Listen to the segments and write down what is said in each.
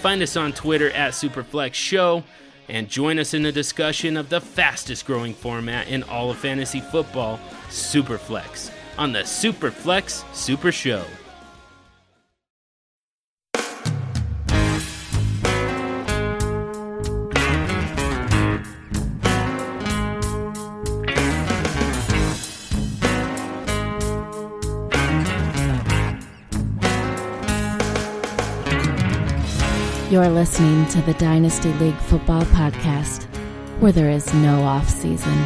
find us on Twitter at Superflex Show and join us in the discussion of the fastest growing format in all of fantasy football, Superflex, on the Superflex Super Show. You're listening to the Dynasty League Football Podcast, where there is no off season.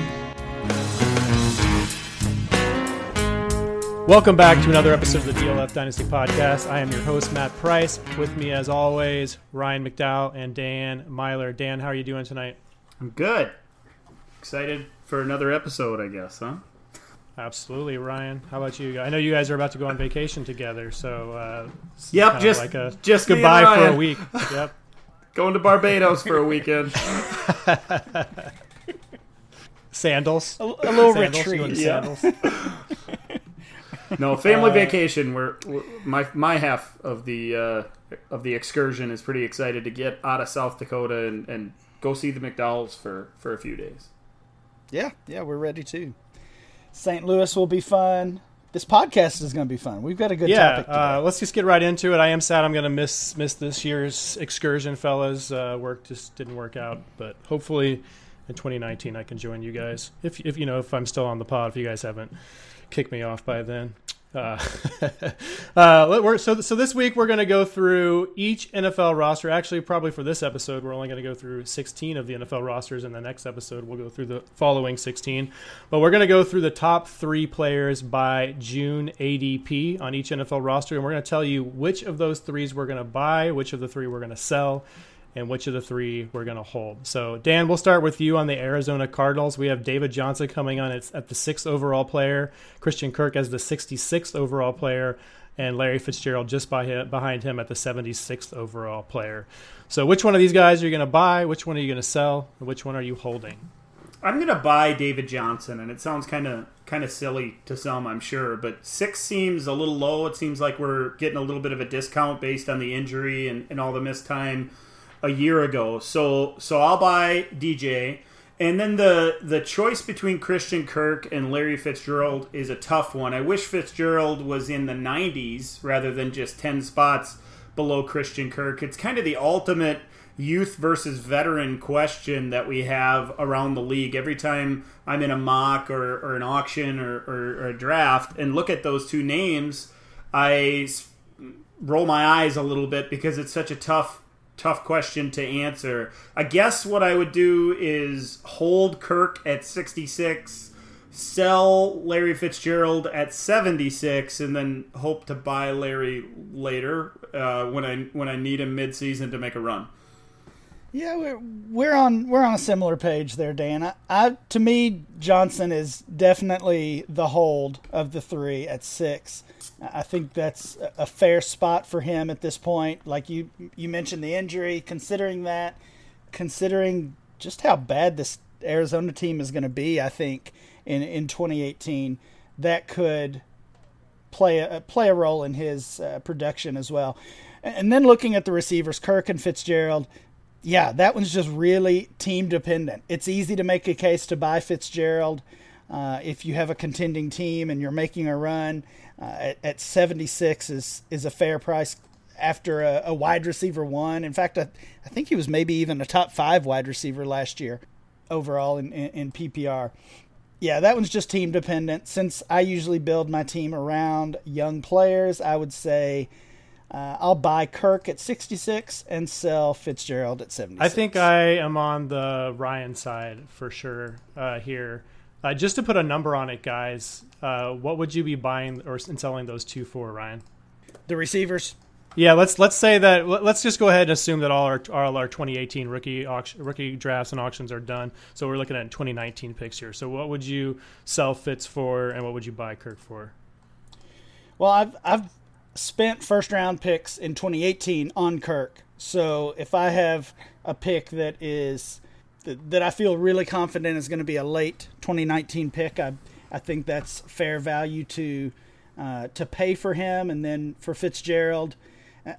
Welcome back to another episode of the DLF Dynasty Podcast. I am your host, Matt Price. With me, as always, Ryan McDowell and Dan Meylor. Dan, how are you doing tonight? I'm good. Excited for another episode, I guess, huh? Absolutely, Ryan. How about you? I know you guys are about to go on vacation together, so uh, Yep, just- like a just goodbye for a week. Yep. Going to Barbados for a weekend. Sandals. A, a little Sandals. Retreat. Yeah. sandals? No, family Uh, vacation. We're, we're my my half of the uh, of the excursion is pretty excited to get out of South Dakota and, and go see the McDowells for, for a few days. Yeah, yeah, we're ready too. St. Louis will be fun. This podcast is going to be fun. We've got a good yeah, topic today. uh, let's just get right into it. I am sad I'm going to miss miss this year's excursion, fellas. Uh, work just didn't work out, but hopefully in 2019 I can join you guys. If if you know if I'm still on the pod, if you guys haven't kicked me off by then. Uh, uh, so so this week we're going to go through each NFL roster. Actually, probably for this episode, we're only going to go through 16 of the NFL rosters, and the next episode we'll go through the following 16. But we're going to go through the top three players by June ADP on each NFL roster, and we're going to tell you which of those threes we're going to buy, which of the three we're going to sell, and which of the three we're going to hold. So, Dan, we'll start with you on the Arizona Cardinals. We have David Johnson coming on at, the sixth overall player, Christian Kirk as the 66th overall player, and Larry Fitzgerald just by him, behind him at the 76th overall player. So, which one of these guys are you going to buy? Which one are you going to sell? Which one are you holding? I'm gonna buy David Johnson, and it sounds kind of kind of silly to some, I'm sure, but six seems a little low. It seems like we're getting a little bit of a discount based on the injury and, and all the missed time a year ago. So so I'll buy DJ. And then the the choice between Christian Kirk and Larry Fitzgerald is a tough one. I wish Fitzgerald was in the 90s rather than just 10 spots below Christian Kirk. It's kind of the ultimate youth versus veteran question that we have around the league. Every time I'm in a mock or, or an auction or, or, or a draft and look at those two names, I roll my eyes a little bit because it's such a tough tough question to answer. I guess what I would do is hold Kirk at 66, sell Larry Fitzgerald at 76 and then hope to buy Larry later uh, when I when I need him mid-season to make a run. Yeah, we're we're on we're on a similar page there, Dan. I, I to me Johnson is definitely the hold of the three at six. I think that's a- fair spot for him at this point. Like you you mentioned the injury, considering that, considering just how bad this Arizona team is going to be, I think in in 2018 that could play a play a role in his uh, production as well. And then looking at the receivers, Kirk and Fitzgerald, yeah, that one's just really team dependent. It's easy to make a case to buy Fitzgerald uh, if you have a contending team and you're making a run. Uh, at, at 76 is is a fair price after a, a wide receiver one. In fact, I, I think he was maybe even a top five wide receiver last year overall in, in, in PPR. Yeah, that one's just team dependent. Since I usually build my team around young players, I would say uh, I'll buy Kirk at 66 and sell Fitzgerald at 76. I think I am on the Ryan side for sure uh, here. Uh, just to put a number on it, guys, uh, what would you be buying or and selling those two for, Ryan? the receivers. Yeah, let's let's say that. Let's just go ahead and assume that all our all our 2018 rookie auction, rookie drafts and auctions are done. So we're looking at 2019 picks here. So what would you sell Fitz for, and what would you buy Kirk for? Well, I've I've spent first round picks in 2018 on Kirk. So if I have a pick that is that I feel really confident is going to be a late 2019 pick, I I think that's fair value to uh, to pay for him, and then for Fitzgerald,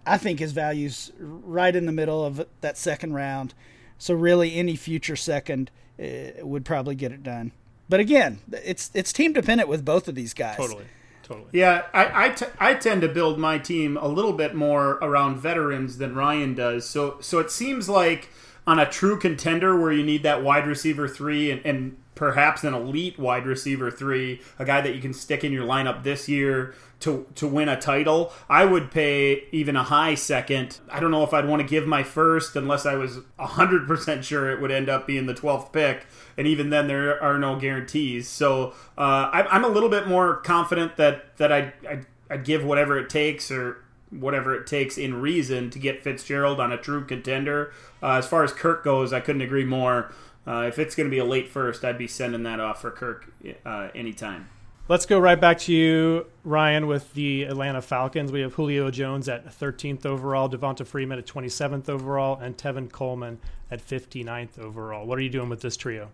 I think his value's right in the middle of that second round. So really, any future second uh, would probably get it done. But again, it's it's team dependent with both of these guys. Totally. Totally. Yeah, I, I, t- I tend to build my team a little bit more around veterans than Ryan does. So so it seems like on a true contender where you need that wide receiver three and, and perhaps an elite wide receiver three, a guy that you can stick in your lineup this year to to win a title, I would pay even a high second. I don't know if I'd want to give my first unless I was 100% sure it would end up being the 12th pick and even then there are no guarantees. So uh, I, am a little bit more confident that that I I'd, I'd, give whatever it takes or whatever it takes in reason to get Fitzgerald on a true contender. Uh, as far as Kirk goes, I couldn't agree more. Uh, if it's going to be a late first, I'd be sending that off for Kirk uh, anytime. Let's go right back to you, Ryan, with the Atlanta Falcons. We have Julio Jones at 13th overall, Devonta Freeman at 27th overall, and Tevin Coleman at 59th overall. What are you doing with this trio?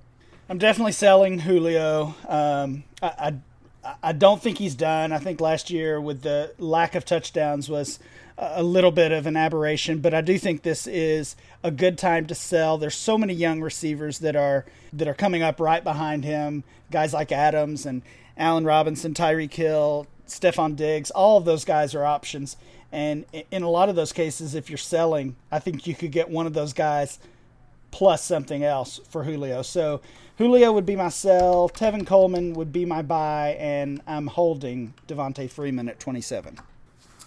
I'm definitely selling Julio. Um, I, I, I don't think he's done. I think last year with the lack of touchdowns was a little bit of an aberration, but I do think this is a good time to sell. There's so many young receivers that are that are coming up right behind him. Guys like Adams and Allen Robinson, Tyreek Hill, Stefon Diggs, all of those guys are options. And in a lot of those cases, if you're selling, I think you could get one of those guys plus something else for Julio. So Julio would be my sell. Tevin Coleman would be my buy, and I'm holding Devonta Freeman at 27.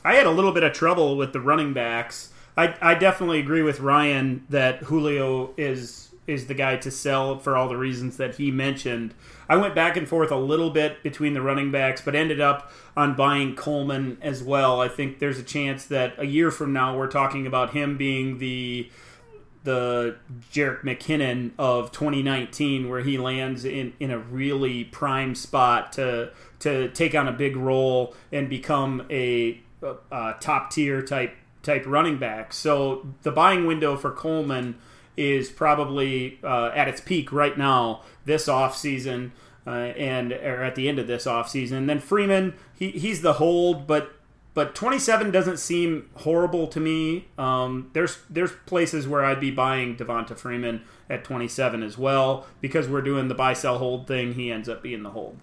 I had a little bit of trouble with the running backs. I, I definitely agree with Ryan that Julio is is the guy to sell for all the reasons that he mentioned. I went back and forth a little bit between the running backs, but ended up on buying Coleman as well. I think there's a chance that a year from now we're talking about him being the the Jerick McKinnon of 2019, where he lands in, in a really prime spot to to take on a big role and become a, a top tier type type running back. So the buying window for Coleman is probably uh, at its peak right now this off season. Uh, and or at the end of this offseason. And then Freeman, he, he's the hold, but but 27 doesn't seem horrible to me. Um, there's there's places where I'd be buying Devonta Freeman at 27 as well because we're doing the buy sell hold thing. He ends up being the hold.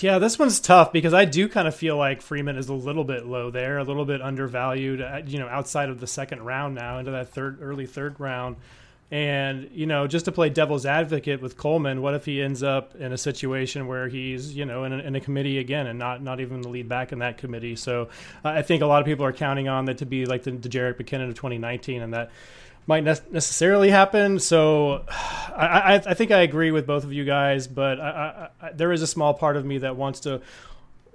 Yeah, this one's tough because I do kind of feel like Freeman is a little bit low there, a little bit undervalued. Uh, you know, outside of the second round now into that third early third round. And, you know, just to play devil's advocate with Coleman, what if he ends up in a situation where he's, you know, in a, in a committee again and not, not even the lead back in that committee? So uh, I think a lot of people are counting on that to be like the, the Jerick McKinnon of 2019, and that might ne- necessarily happen. So I, I, I, think I agree with both of you guys, but I, there is a small part of me that wants to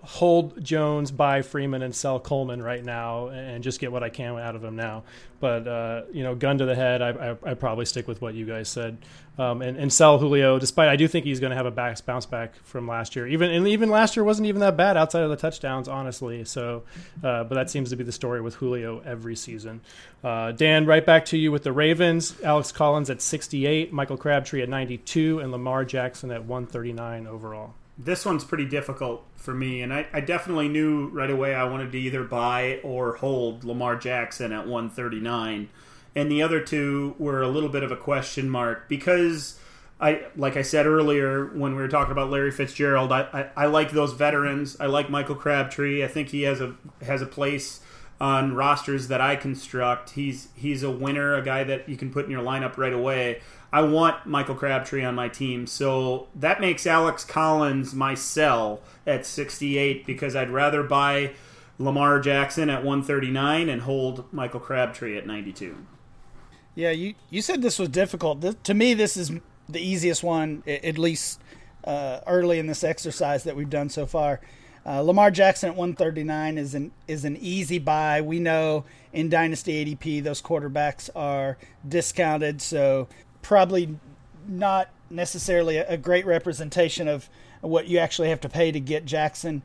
hold Jones, buy Freeman, and sell Coleman right now, and just get what I can out of him now. But uh, you know, gun to the head, I, I, I probably stick with what you guys said, um, and, and sell Julio. Despite I do think he's going to have a back, bounce back from last year. Even and even last year wasn't even that bad outside of the touchdowns, honestly. So, uh, but that seems to be the story with Julio every season. Uh, Dan, right back to you with the Ravens. Alex Collins at 68, Michael Crabtree at 92, and Lamar Jackson at 139 overall this one's pretty difficult for me, and I, I, definitely knew right away I wanted to either buy or hold Lamar Jackson at 139, and the other two were a little bit of a question mark because I, like I said earlier when we were talking about Larry Fitzgerald, I, I, I like those veterans. I like Michael Crabtree. I think he has a has a place on rosters that I construct. He's he's a winner, a guy that you can put in your lineup right away. I want Michael Crabtree on my team. So that makes Alex Collins my sell at 68 because I'd rather buy Lamar Jackson at 139 and hold Michael Crabtree at 92. Yeah, you, you said this was difficult. This, to me, this is the easiest one, at least uh, early in this exercise that we've done so far. Uh, Lamar Jackson at 139 is an is an easy buy. We know in Dynasty ADP those quarterbacks are discounted, so probably not necessarily a, great representation of what you actually have to pay to get Jackson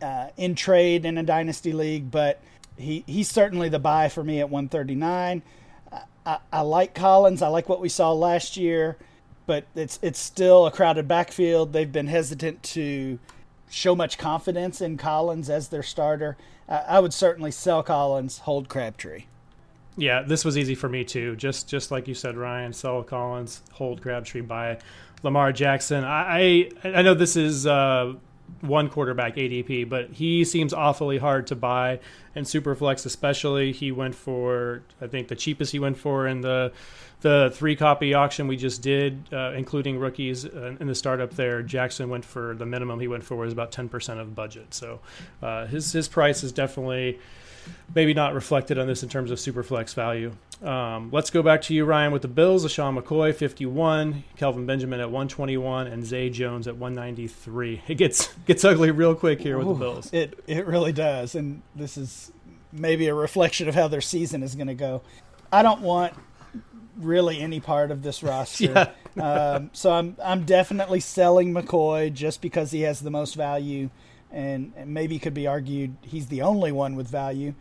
uh, in trade in a dynasty league. But he he's certainly the buy for me at 139. I, I like Collins. I like what we saw last year, but it's it's still a crowded backfield. They've been hesitant to show much confidence in Collins as their starter. I would certainly sell Collins, hold Crabtree. Yeah, this was easy for me too. Just just like you said, Ryan, sell Collins, hold Crabtree, buy Lamar Jackson. I I, I know this is uh, one quarterback ADP, but he seems awfully hard to buy in Superflex, especially. He went for I think the cheapest he went for in the the three copy auction we just did, uh, including rookies uh, in the startup there. Jackson went for the minimum he went for was about ten percent of budget, so uh, his his price is definitely maybe not reflected on this in terms of super flex value. Um, let's go back to you, Ryan, with the Bills. LeSean McCoy, 51, Kelvin Benjamin at 121, and Zay Jones at 193. It gets gets ugly real quick here with Ooh, the Bills. It it really does, and this is maybe a reflection of how their season is going to go. I don't want really any part of this roster, Yeah. um, so I'm I'm definitely selling McCoy just because he has the most value, and, and maybe could be argued he's the only one with value.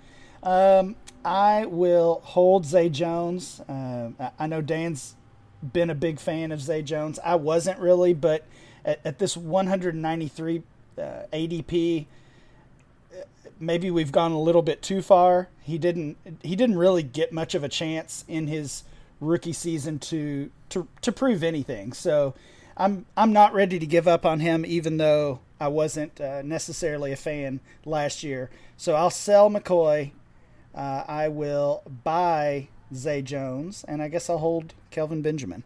Um, I will hold Zay Jones. Um, I- know Dan's been a big fan of Zay Jones. I wasn't really, but at, at this 193 uh, ADP, maybe we've gone a little bit too far. He didn't he didn't really get much of a chance in his rookie season to to to prove anything. So I'm I'm not ready to give up on him, even though I wasn't uh, necessarily a fan last year. So I'll sell McCoy. Uh, I will buy Zay Jones, and I guess I'll hold Kelvin Benjamin.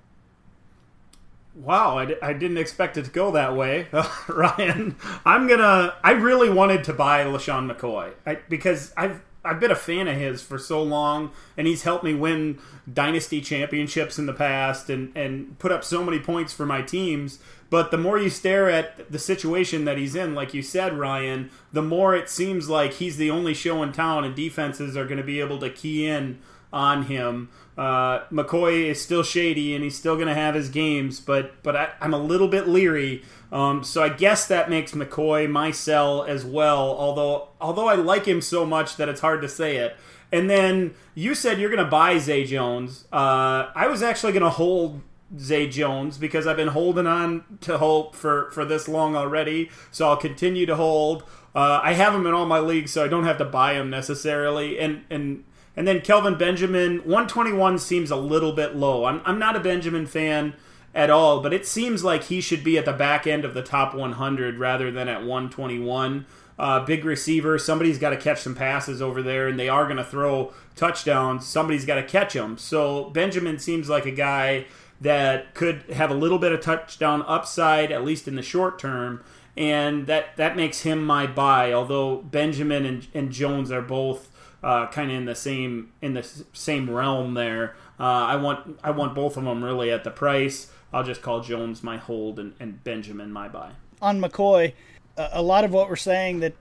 Wow, I, I didn't expect it to go that way, Ryan. I'm gonna. I really wanted to buy LeSean McCoy I, because I've I've been a fan of his for so long, and he's helped me win dynasty championships in the past, and and put up so many points for my teams. But the more you stare at the situation that he's in, like you said, Ryan, the more it seems like he's the only show in town, and defenses are going to be able to key in on him. Uh, McCoy is still shady, and he's still going to have his games, but but I, I'm a little bit leery. Um, so I guess that makes McCoy my sell as well. Although although I like him so much that it's hard to say it. And then you said you're going to buy Zay Jones. Uh, I was actually going to hold Zay Jones because I've been holding on to hope for, for this long already. So I'll continue to hold. Uh, I have him in all my leagues, so I don't have to buy him necessarily. And and and then Kelvin Benjamin, 121 seems a little bit low. I'm, I'm not a Benjamin fan at all, but it seems like he should be at the back end of the top 100 rather than at 121. Uh, big receiver. Somebody's got to catch some passes over there, and they are going to throw touchdowns. Somebody's got to catch them. So Benjamin seems like a guy that could have a little bit of touchdown upside, at least in the short term, and that that makes him my buy. Although Benjamin and, and Jones are both uh, kind of in the same in the same realm there. Uh, I want I want both of them really at the price. I'll just call Jones my hold and, and Benjamin my buy. on McCoy, a, lot of what we're saying that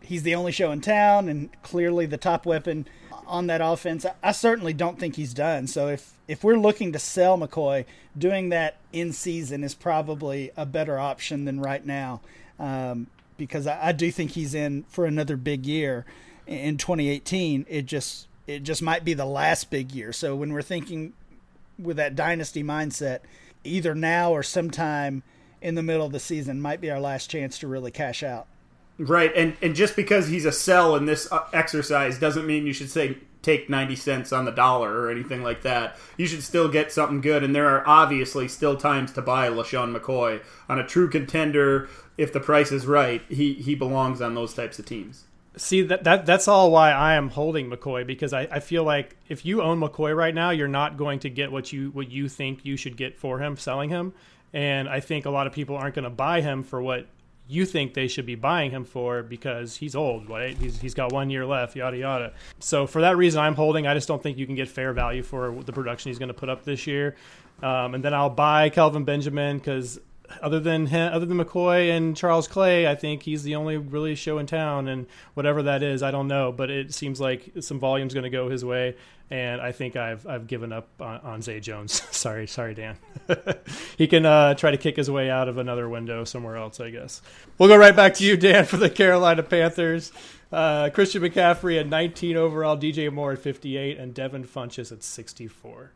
he's the only show in town and clearly the top weapon on that offense. I, I certainly don't think he's done. So if if we're looking to sell McCoy, doing that in season is probably a better option than right now, um, because I, I do think he's in for another big year in 2018. It just it just might be the last big year. So when we're thinking with that dynasty mindset, either now or sometime in the middle of the season might be our last chance to really cash out. Right, and and just because he's a sell in this uh, exercise doesn't mean you should say take 90 cents on the dollar or anything like that. You should still get something good, and there are obviously still times to buy LeSean McCoy on a true contender. If the price is right, he, he belongs on those types of teams. See that, that that's all why I am holding McCoy because I, I feel like if you own McCoy right now, you're not going to get what you what you think you should get for him selling him, and I think a lot of people aren't going to buy him for what you think they should be buying him for because he's old, right? He's he's got one year left, yada yada. So for that reason, I'm holding. I just don't think you can get fair value for the production he's going to put up this year, um, and then I'll buy Kelvin Benjamin because other than him, other than McCoy and Charles Clay, I think he's the only really show in town, and whatever that is, I don't know. But it seems like some volume's going to go his way, and I think I've I've given up on, on Zay Jones. sorry, sorry, Dan. he can uh, try to kick his way out of another window somewhere else, I guess. We'll go right back to you, Dan, for the Carolina Panthers. Uh, Christian McCaffrey at 19 overall, DJ Moore at 58, and Devin Funchess at 64.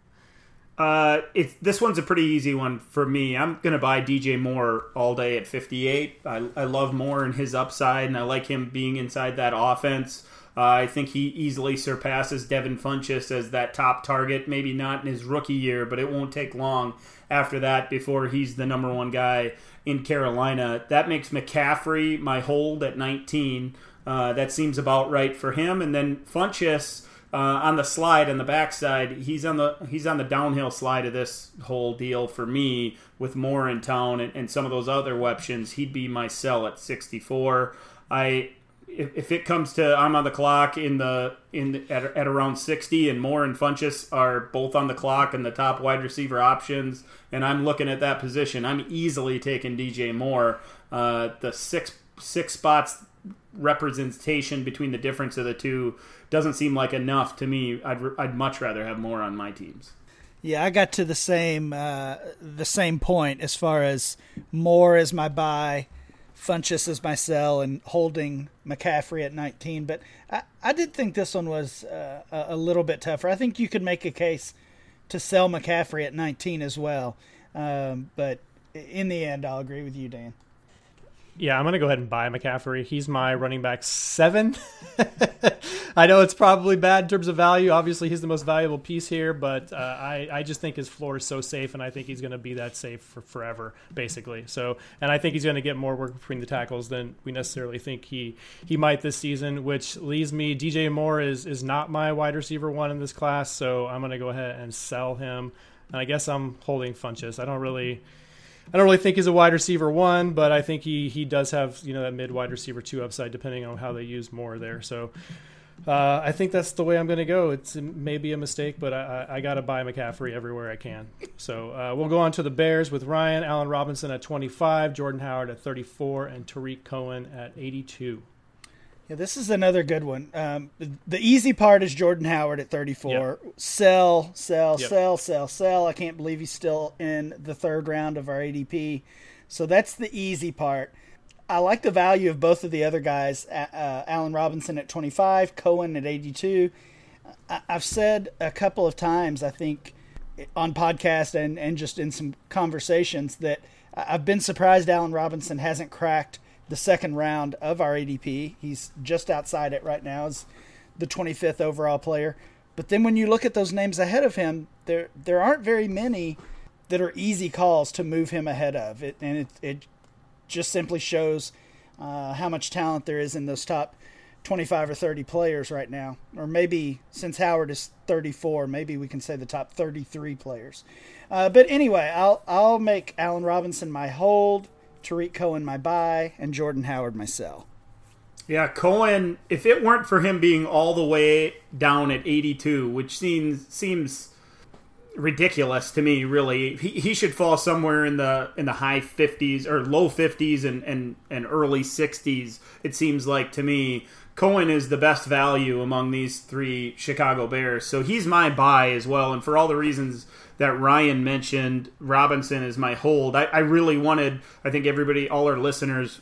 Uh, it's this one's a pretty easy one for me. I'm gonna buy DJ Moore all day at 58. I, I love Moore and his upside, and I like him being inside that offense. Uh, I think he easily surpasses Devin Funchess as that top target. Maybe not in his rookie year, but it won't take long after that before he's the number one guy in Carolina. That makes McCaffrey my hold at 19. Uh, that seems about right for him. And then Funchess uh, on the slide on the backside, he's on the he's on the downhill slide of this whole deal for me with Moore in town and, and some of those other weapons. He'd be my sell at 64. I if, if it comes to I'm on the clock in the in the, at, at around 60 and Moore and Funchess are both on the clock and the top wide receiver options and I'm looking at that position, I'm easily taking DJ Moore. Uh, the six six spots representation between the difference of the two doesn't seem like enough to me. I'd I'd much rather have Moore on my teams. Yeah, I got to the same uh, the same point as far as Moore as my buy, Funchess as my sell, and holding McCaffrey at 19. But I, I did think this one was uh, a little bit tougher. I think you could make a case to sell McCaffrey at 19 as well. Um, but in the end, I'll agree with you, Dan. Yeah, I'm going to go ahead and buy McCaffrey. He's my running back seven. I know it's probably bad in terms of value. Obviously, he's the most valuable piece here, but uh, I, I just think his floor is so safe, and I think he's going to be that safe for forever, basically. So, and I think he's going to get more work between the tackles than we necessarily think he he might this season, which leaves me. DJ Moore is is not my wide receiver one in this class, so I'm going to go ahead and sell him. And I guess I'm holding Funchess. I don't really. I don't really think he's a wide receiver one, but I think he he does have you know that mid wide receiver two upside depending on how they use Moore there. So uh, I think that's the way I'm going to go. It's maybe a mistake, but I, I, I got to buy McCaffrey everywhere I can. So uh, we'll go on to the Bears with Ryan Allen Robinson at 25, Jordan Howard at 34, and Tarik Cohen at 82. Yeah, this is another good one. Um, the easy part is Jordan Howard at 34. Yep. Sell, sell, yep. sell, sell, sell. I can't believe he's still in the third round of our ADP. So that's the easy part. I like the value of both of the other guys. Uh, Allen Robinson at 25, Cohen at 82. I- I've said a couple of times, I think, on podcast and, and just in some conversations that I've been surprised Allen Robinson hasn't cracked – the second round of our ADP. He's just outside it right now as the 25th overall player. But then when you look at those names ahead of him, there there aren't very many that are easy calls to move him ahead of. It and it it just simply shows uh, how much talent there is in those top 25 or 30 players right now. Or maybe since Howard is 34, maybe we can say the top 33 players. Uh, but anyway, I'll I'll make Allen Robinson my hold. Tarik Cohen my buy, and Jordan Howard my sell. Yeah, Cohen. If it weren't for him being all the way down at 82, which seems seems ridiculous to me, really, he, he should fall somewhere in the in the high 50s or low 50s and, and and early 60s. It seems like to me, Cohen is the best value among these three Chicago Bears. So he's my buy as well, and for all the reasons that Ryan mentioned. Robinson is my hold. I, I really wanted, I think everybody, all our listeners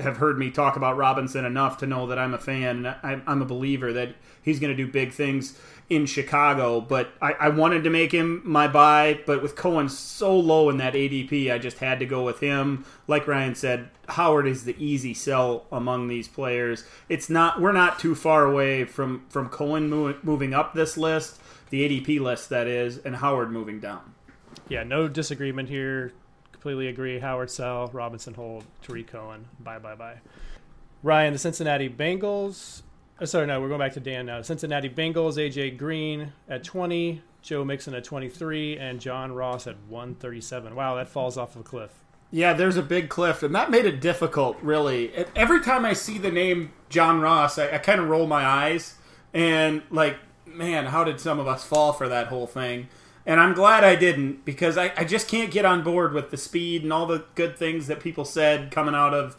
have heard me talk about Robinson enough to know that I'm a fan. I, I'm a believer that he's going to do big things in Chicago. But I, I, wanted to make him my buy, but with Cohen so low in that ADP, I just had to go with him. Like Ryan said, Howard is the easy sell among these players. It's not we're not too far away from from Cohen moving up this list the ADP list that is, and Howard moving down. Yeah, no disagreement here. Completely agree. Howard sell, Robinson hold, Tarik Cohen. Buy buy buy. Ryan, the Cincinnati Bengals. Oh, sorry, no, we're going back to Dan now. Cincinnati Bengals, AJ Green at 20, Joe Mixon at 23, and John Ross at 137. Wow, that falls off of a cliff. Yeah, there's a big cliff, and that made it difficult, really. Every time I see the name John Ross, I, I kind of roll my eyes, and like man, how did some of us fall for that whole thing? And I'm glad I didn't because I, I just can't get on board with the speed and all the good things that people said coming out of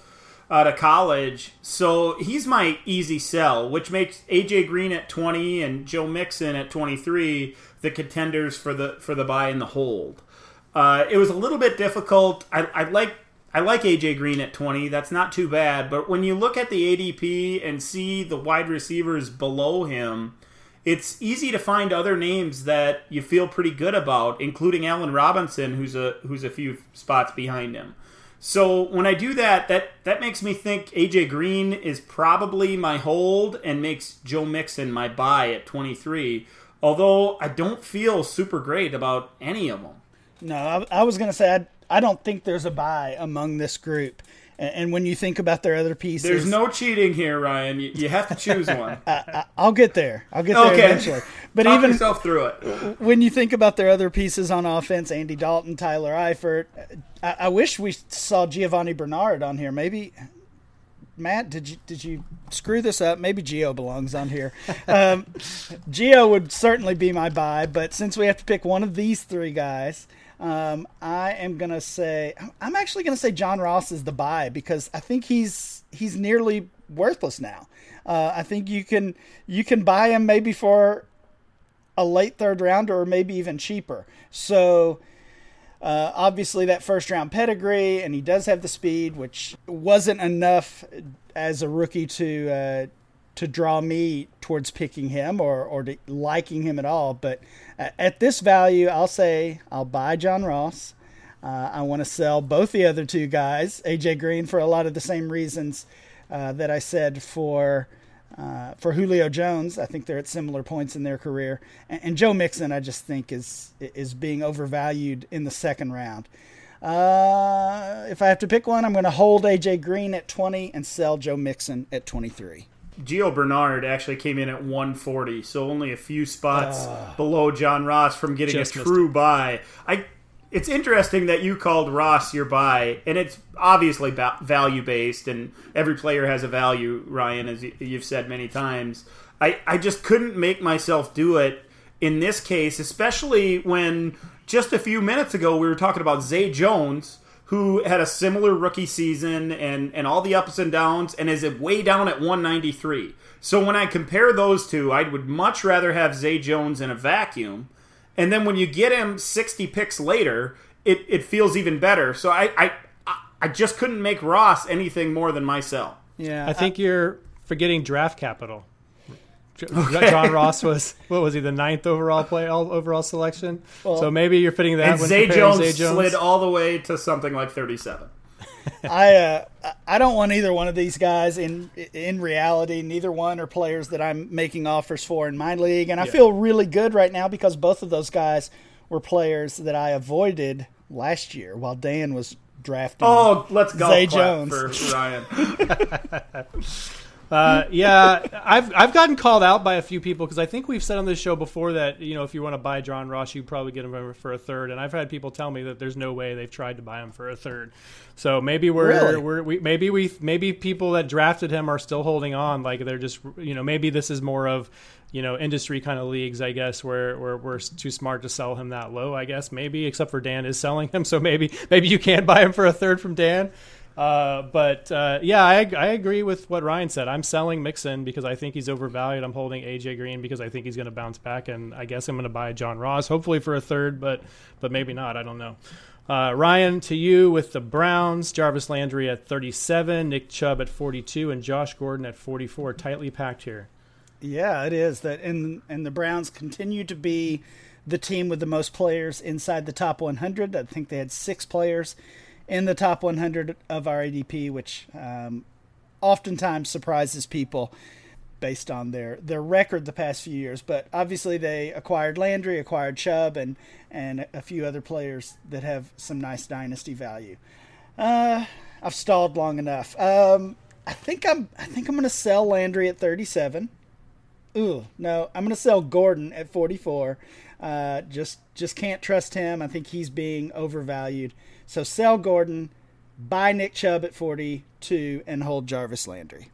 out of college. So he's my easy sell, which makes AJ Green at 20 and Joe Mixon at 23 the contenders for the for the buy and the hold. Uh, it was a little bit difficult. I, I like I like AJ Green at 20. That's not too bad. But when you look at the ADP and see the wide receivers below him, it's easy to find other names that you feel pretty good about, including Allen Robinson, who's a who's a few spots behind him. So when I do that, that that makes me think AJ Green is probably my hold and makes Joe Mixon my buy at 23. Although I don't feel super great about any of them. No, I, I was going to say I, I don't think there's a buy among this group. And when you think about their other pieces, there's no cheating here, Ryan. You, you have to choose one. I, will get there. I'll get there okay. eventually. But Talk even yourself through it. When you think about their other pieces on offense, Andy Dalton, Tyler Eifert, I, I wish we saw Giovani Bernard on here. Maybe Matt, did you did you screw this up? Maybe Gio belongs on here. Um, Gio would certainly be my buy, but since we have to pick one of these three guys, um, I am gonna say I'm actually gonna say John Ross is the buy because I think he's he's nearly worthless now. Uh, I think you can you can buy him maybe for a late third rounder or maybe even cheaper. So uh, obviously that first round pedigree, and he does have the speed, which wasn't enough as a rookie to uh, to draw me towards picking him or or liking him at all. But at this value, I'll say I'll buy John Ross. Uh, I want to sell both the other two guys, AJ Green, for a lot of the same reasons uh, that I said for uh, for Julio Jones. I think they're at similar points in their career, and, and, Joe Mixon, I just think is is being overvalued in the second round. Uh, if I have to pick one, I'm going to hold AJ Green at 20 and sell Joe Mixon at 23. Gio Bernard actually came in at 140, so only a few spots uh, below John Ross from getting a true buy. I it's interesting that you called Ross your buy, and it's obviously value based, and every player has a value. Ryan, as you've said many times, I I just couldn't make myself do it in this case, especially when just a few minutes ago we were talking about Zay Jones who had a similar rookie season and, and all the ups and downs and is way down at 193. So when I compare those two, I would much rather have Zay Jones in a vacuum. And then when you get him 60 picks later, it, it feels even better. So I, I I just couldn't make Ross anything more than myself. Yeah, I think I, you're forgetting draft capital. Okay. John Ross was what was he the ninth overall play overall selection? Well, so maybe you're fitting that. And Zay Jones, Zay Jones slid all the way to something like 37. I uh, I don't want either one of these guys in in reality. Neither one are players that I'm making offers for in my league, and I yeah. feel really good right now because both of those guys were players that I avoided last year while Dan was drafting. Oh, let's go Zay Jones for Ryan. Uh, yeah, I've I've gotten called out by a few people because I think we've said on this show before that you know if you want to buy John Ross, you probably get him for a third, and I've had people tell me that there's no way they've tried to buy him for a third. So maybe we're, really? we're we, maybe we maybe people that drafted him are still holding on, like they're just you know maybe this is more of you know industry kind of leagues i guess where, where we're too smart to sell him that low i guess maybe except for dan is selling him so maybe maybe you can buy him for a third from dan uh, but uh, yeah, I, I agree with what Ryan said. I'm selling Mixon because I think he's overvalued. I'm holding AJ Green because I think he's going to bounce back, and I guess I'm going to buy John Ross, hopefully for a third, but but maybe not. I don't know. Uh, Ryan, to you with the Browns, Jarvis Landry at 37, Nick Chubb at 42, and Josh Gordon at 44. Tightly packed here. Yeah, it is. That and and the Browns continue to be the team with the most players inside the top 100. I think they had six players in the top 100 of our ADP, which um, oftentimes surprises people based on their, their record the past few years. But obviously, they acquired Landry, acquired Chubb, and and a few other players that have some nice dynasty value. Uh, I've stalled long enough. Um, I think I'm I think I'm going to sell Landry at 37. Ooh, no, I'm going to sell Gordon at 44. Uh, just just can't trust him. I think he's being overvalued. So sell Gordon, buy Nick Chubb at 42, and hold Jarvis Landry.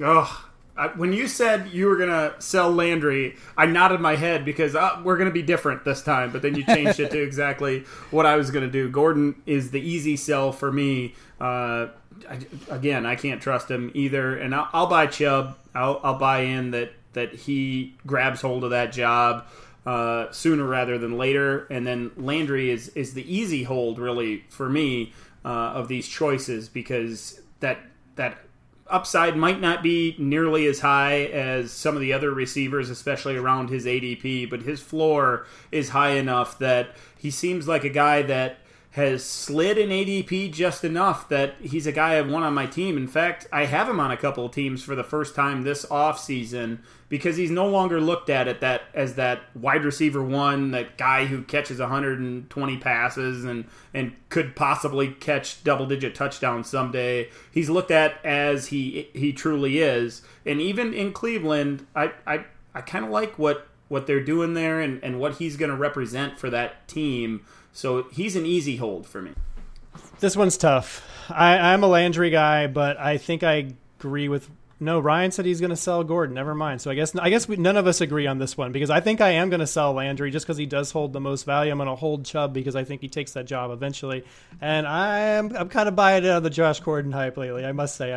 Oh, I, when you said you were gonna sell Landry, I nodded my head because uh, we're gonna be different this time. But then you changed it to exactly what I was gonna do. Gordon is the easy sell for me. Uh, I, again, I can't trust him either, and I'll, I'll buy Chubb. I'll, I'll, buy in that that he grabs hold of that job uh, sooner rather than later. And then Landry is is the easy hold really for me uh, of these choices because that that upside might not be nearly as high as some of the other receivers, especially around his ADP, but his floor is high enough that he seems like a guy that has slid in ADP just enough that he's a guy I want on my team. In fact, I have him on a couple of teams for the first time this offseason because he's no longer looked at at that as that wide receiver one, that guy who catches 120 passes and and could possibly catch double digit touchdowns someday. He's looked at as he he truly is. And even in Cleveland, I I, I kind of like what what they're doing there and, and what he's going to represent for that team. So he's an easy hold for me. This one's tough. I, I'm a Landry guy, but I think I agree with. No, Ryan said he's going to sell Gordon. Never mind. So I guess I guess we, none of us agree on this one because I think I am going to sell Landry just because he does hold the most value. I'm going to hold Chubb because I think he takes that job eventually, and I'm I'm kind of buying out of the Josh Gordon hype lately. I must say.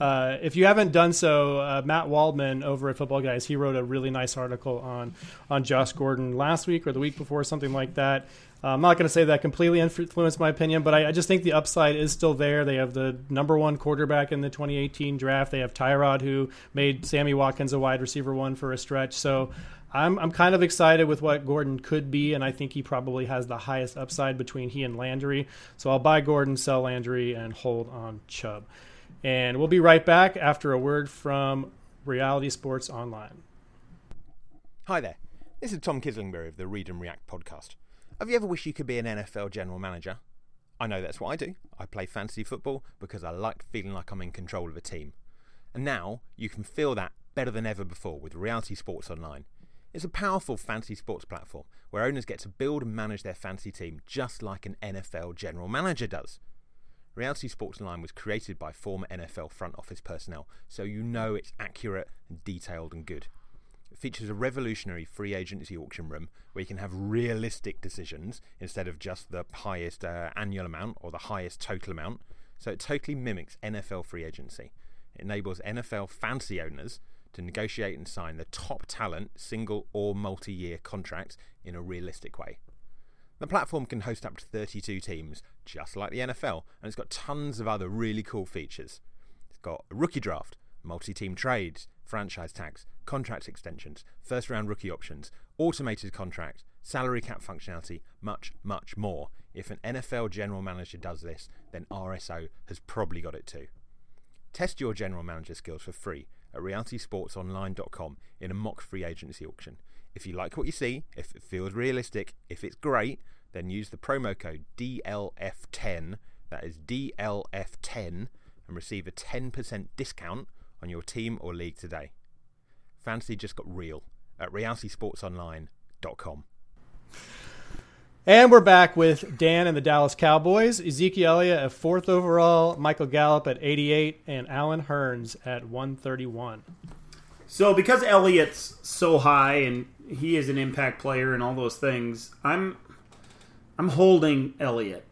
Uh, if you haven't done so, uh, Matt Waldman over at Football Guys, he wrote a really nice article on on Josh Gordon last week or the week before, something like that. Uh, I'm not going to say that completely influenced my opinion, but I, I, just think the upside is still there. They have the number one quarterback in the 2018 draft. They have Tyrod, who made Sammy Watkins a wide receiver one for a stretch. So I'm, I'm kind of excited with what Gordon could be, and I think he probably has the highest upside between he and Landry. So I'll buy Gordon, sell Landry, and hold on Chubb. And we'll be right back after a word from Reality Sports Online. Hi there. This is Tom Kislingbury of the Read and React podcast. Have you ever wished you could be an NFL general manager? I know that's what I do. I play fantasy football because I like feeling like I'm in control of a team. And now you can feel that better than ever before with Reality Sports Online. It's a powerful fantasy sports platform where owners get to build and manage their fantasy team just like an NFL general manager does. Reality Sports Online was created by former NFL front office personnel, so you know it's accurate and detailed and good. Features a revolutionary free agency auction room where you can have realistic decisions instead of just the highest uh, annual amount or the highest total amount. So it totally mimics NFL free agency. It enables NFL fancy owners to negotiate and sign the top talent single or multi year contracts in a realistic way. The platform can host up to 32 teams, just like the NFL, and it's got tons of other really cool features. It's got a rookie draft, multi team trades, franchise tags, contract extensions, first round rookie options, automated contracts, salary cap functionality, much, much more. If an NFL general manager does this, then RSO has probably got it too. Test your general manager skills for free at realitysportsonline.com in a mock free agency auction. If you like what you see, if it feels realistic, if it's great, then use the promo code DLF10, that is DLF10, and receive a 10% discount on your team or league today. Fantasy just got real at realitysportsonline.com. And we're back with Dan and the Dallas Cowboys, Ezekiel Elliott at fourth overall, Michael Gallup at 88, and Allen Hurns at 131. So, because Elliott's so high and he is an impact player and all those things, I'm I'm holding Elliott.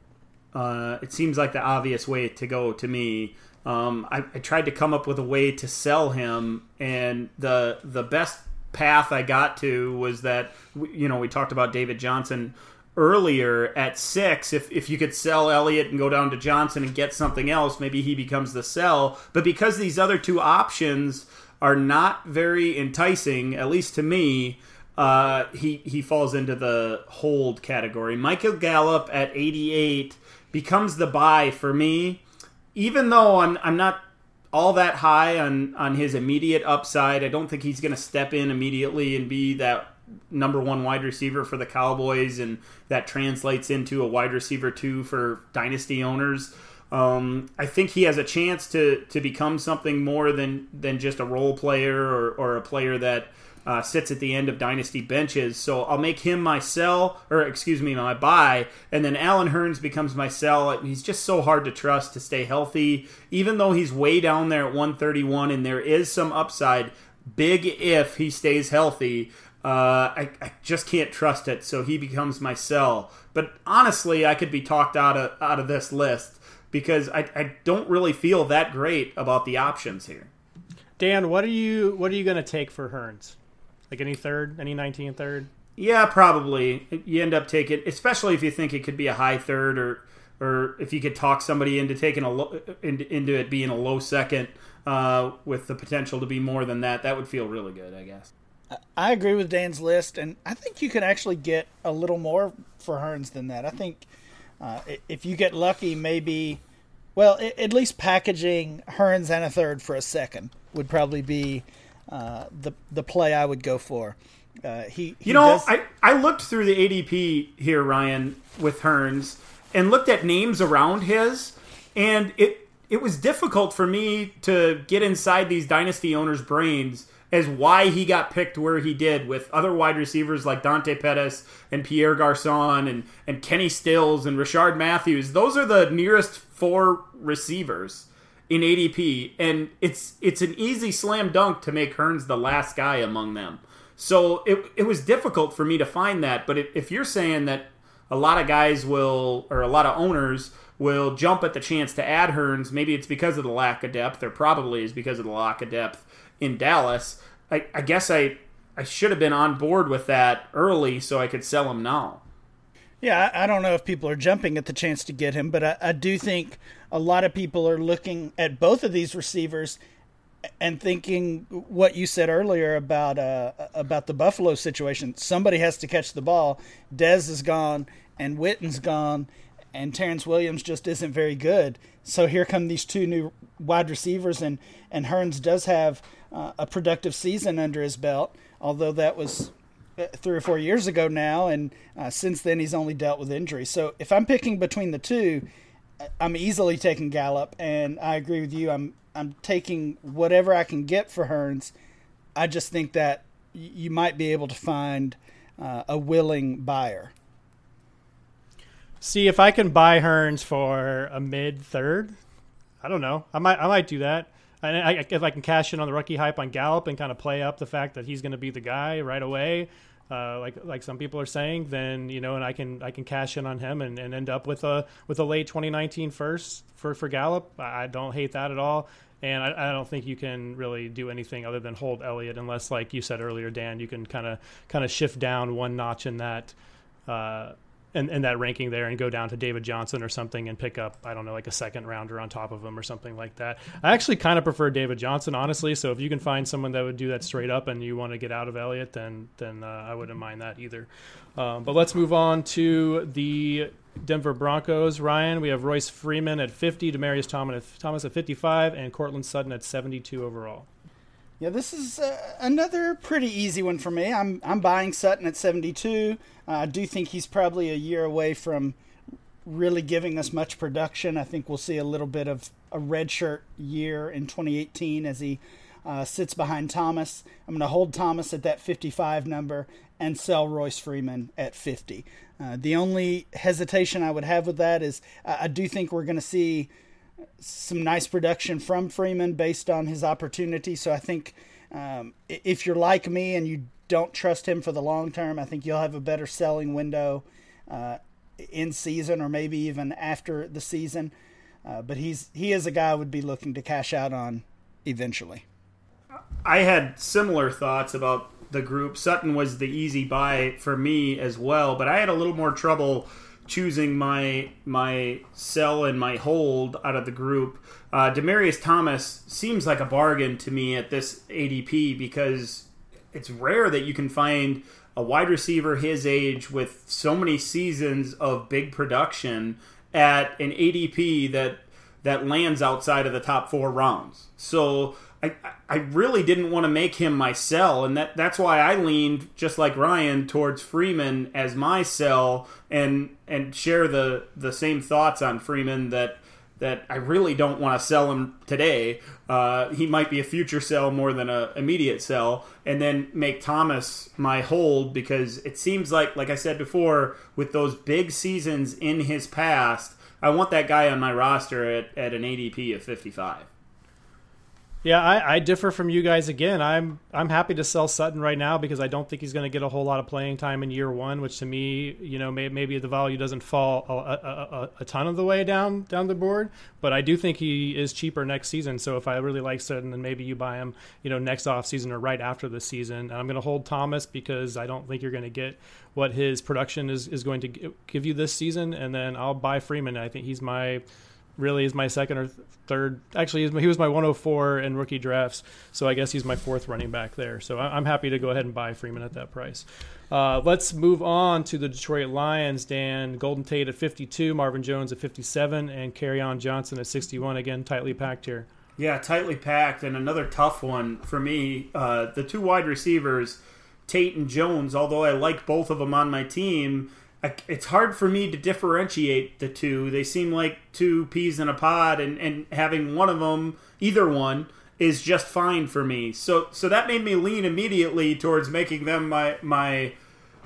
Uh, it seems like the obvious way to go to me. Um, I, I, tried to come up with a way to sell him, and the the best path I got to was that you know we talked about David Johnson earlier at six. If if you could sell Elliott and go down to Johnson and get something else, maybe he becomes the sell. But because these other two options are not very enticing, at least to me. Uh, he he falls into the hold category. Michael Gallup at 88 becomes the buy for me even though I'm I'm not all that high on on his immediate upside, I don't think he's going to step in immediately and be that number one wide receiver for the Cowboys, and that translates into a wide receiver two for dynasty owners. Um, I think he has a chance to to become something more than than just a role player or, or a player that uh, sits at the end of dynasty benches. So I'll make him my sell, or excuse me, my buy, and then Allen Hurns becomes my sell. He's just so hard to trust to stay healthy, even though he's way down there at 131, and there is some upside. Big if he stays healthy. Uh, I, I, just can't trust it, so he becomes my sell. But honestly, I could be talked out of out of this list because I, I don't really feel that great about the options here. Dan, what are you what are you going to take for Hurns? Like any third, any 19 third? Yeah, probably. You end up taking, especially if you think it could be a high third, or or if you could talk somebody into taking a low, into, into it being a low second uh, with the potential to be more than that. That would feel really good, I guess. I agree with Dan's list, and I think you can actually get a little more for Hurns than that. I think uh, if you get lucky, maybe, well, at least packaging Hurns and a third for a second would probably be uh, the the play I would go for. Uh, he, he, you know, does... I, I looked through the ADP here, Ryan, with Hurns, and looked at names around his, and it it was difficult for me to get inside these dynasty owners' brains as why he got picked where he did with other wide receivers like Dante Pettis and Pierre Garcon and, and Kenny Stills and Rishard Matthews. Those are the nearest four receivers in ADP, and it's it's an easy slam dunk to make Hurns the last guy among them. So it, it was difficult for me to find that. But if you're saying that a lot of guys will, or a lot of owners will jump at the chance to add Hurns, maybe it's because of the lack of depth, or probably is because of the lack of depth in Dallas. I, I guess I I should have been on board with that early so I could sell him now. Yeah, I don't know if people are jumping at the chance to get him, but I, I do think a lot of people are looking at both of these receivers and thinking what you said earlier about uh, about the Buffalo situation. Somebody has to catch the ball. Dez is gone, and Witten's gone, and Terrence Williams just isn't very good. So here come these two new wide receivers, and and Hurns does have uh, a productive season under his belt, although that was three or four years ago now, and uh, since then he's only dealt with injury. So if I'm picking between the two, I'm easily taking Gallup, and I agree with you. I'm I'm taking whatever I can get for Hurns. I just think that you might be able to find uh, a willing buyer. See if I can buy Hurns for a mid third. I don't know. I might I might do that. And I, if I can cash in on the rookie hype on Gallup and kind of play up the fact that he's going to be the guy right away, uh, like like some people are saying, then you know, and I can I can cash in on him and, and end up with a with a late 2019 first for for Gallup. I don't hate that at all. And I, I, don't think you can really do anything other than hold Elliott, unless, like you said earlier, Dan, you can kind of kind of shift down one notch in that uh, in that ranking there and go down to David Johnson or something and pick up I don't know like a second rounder on top of him or something like that. I actually kind of prefer David Johnson honestly. So if you can find someone that would do that straight up and you want to get out of Elliott, then then uh, I wouldn't mind that either. Um, but let's move on to the Denver Broncos. Ryan, we have Royce Freeman at 50, Demaryius Thomas, at 55, and Courtland Sutton at 72 overall. Yeah, this is uh, another pretty easy one for me. I'm I'm buying Sutton at 72. Uh, I do think he's probably a year away from really giving us much production. I think we'll see a little bit of a redshirt year in 2018 as he uh, sits behind Thomas. I'm going to hold Thomas at that 55 number and sell Royce Freeman at 50. Uh, the only hesitation I would have with that is I do think we're going to see some nice production from Freeman based on his opportunity. So I think um, if you're like me and you don't trust him for the long term, I think you'll have a better selling window uh, in season or maybe even after the season. Uh, but he's he is a guy I would be looking to cash out on eventually. I had similar thoughts about the group. Sutton was the easy buy for me as well, but I had a little more trouble choosing my my sell and my hold out of the group. Uh, Demaryius Thomas seems like a bargain to me at this ADP because it's rare that you can find a wide receiver his age with so many seasons of big production at an ADP that that lands outside of the top four rounds. So I, I really didn't want to make him my sell, and that that's why I leaned just like Ryan towards Freeman as my sell, and and share the the same thoughts on Freeman that that I really don't want to sell him today. Uh, he might be a future sell more than a immediate sell, and then make Thomas my hold because it seems like, like I said before, with those big seasons in his past, I want that guy on my roster at, at an ADP of 55. Yeah, I, I, differ from you guys again. I'm I'm happy to sell Sutton right now because I don't think he's going to get a whole lot of playing time in year one, which to me, you know, may, maybe the value doesn't fall a, a, a, ton of the way down down the board, but I do think he is cheaper next season. So if I really like Sutton, then maybe you buy him, you know, next off season or right after the season. And I'm going to hold Thomas because I don't think you're going to get what his production is is going to give you this season, and then I'll buy Freeman. I think he's my really is my second or third. Actually, he was my 104 in rookie drafts, so I guess he's my fourth running back there. So I'm happy to go ahead and buy Freeman at that price. Uh, let's move on to the Detroit Lions. Dan Golden Tate at 52, Marvin Jones at 57, and Kerryon Johnson at 61. Again, tightly packed here. Yeah, tightly packed, and another tough one for me. Uh, the two wide receivers, Tate and Jones. Although I like both of them on my team it's hard for me to differentiate the two. They seem like two peas in a pod, and, and having one of them, either one, is just fine for me. So so that made me lean immediately towards making them my my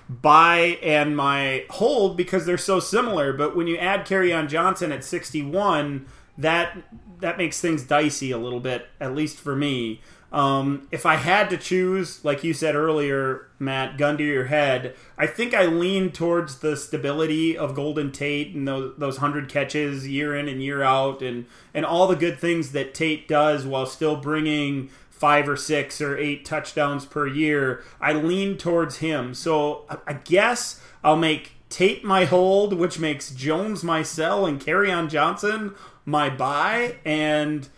buy and my hold because they're so similar. But when you add Kerryon Johnson at 61, that that makes things dicey a little bit, at least for me. Um, if I had to choose, like you said earlier, Matt, gun to your head, I think I lean towards the stability of Golden Tate and those, those hundred catches year in and year out, and and all the good things that Tate does while still bringing five or six or eight touchdowns per year. I lean towards him, so I guess I'll make Tate my hold, which makes Jones my sell, and Kerryon Johnson my buy, and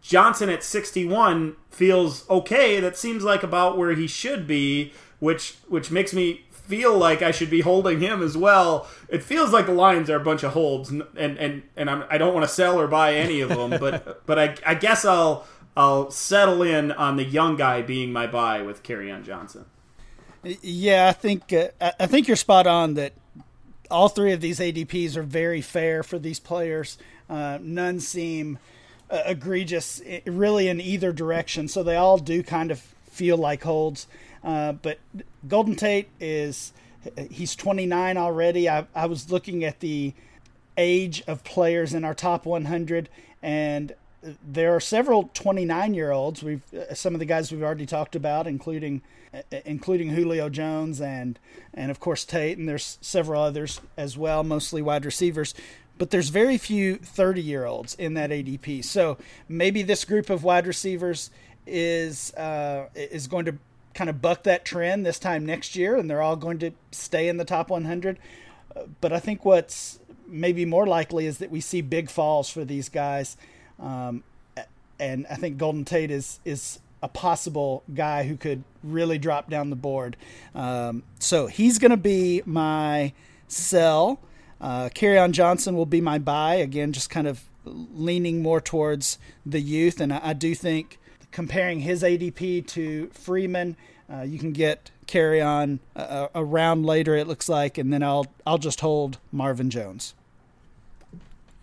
Johnson at 61 feels okay. That seems like about where he should be, which which makes me feel like I should be holding him as well. It feels like the Lions are a bunch of holds, and and and I'm, I do not want to sell or buy any of them, but but I, I guess I'll I'll settle in on the young guy being my buy with Kerryon Johnson. Yeah, I think uh, I think you're spot on that all three of these ADPs are very fair for these players. Uh, none seem uh, egregious, really, in either direction. So they all do kind of feel like holds. Uh, but Golden Tate is he's 29 already. I, I was looking at the age of players in our top 100, and there are several 29 year olds. We've uh, some of the guys we've already talked about, including uh, including Julio Jones and and of course Tate, and there's several others as well, mostly wide receivers but there's very few 30 year olds in that ADP. So maybe this group of wide receivers is uh, is going to kind of buck that trend this time next year, and they're all going to stay in the top 100. Uh, but I think what's maybe more likely is that we see big falls for these guys, um, and I think Golden Tate is is a possible guy who could really drop down the board. Um, so he's going to be my sell. Uh, Kerryon Johnson will be my buy again, just kind of leaning more towards the youth, and I, I do think comparing his ADP to Freeman, uh, you can get Kerryon uh, around later. It looks like, and then I'll I'll just hold Marvin Jones.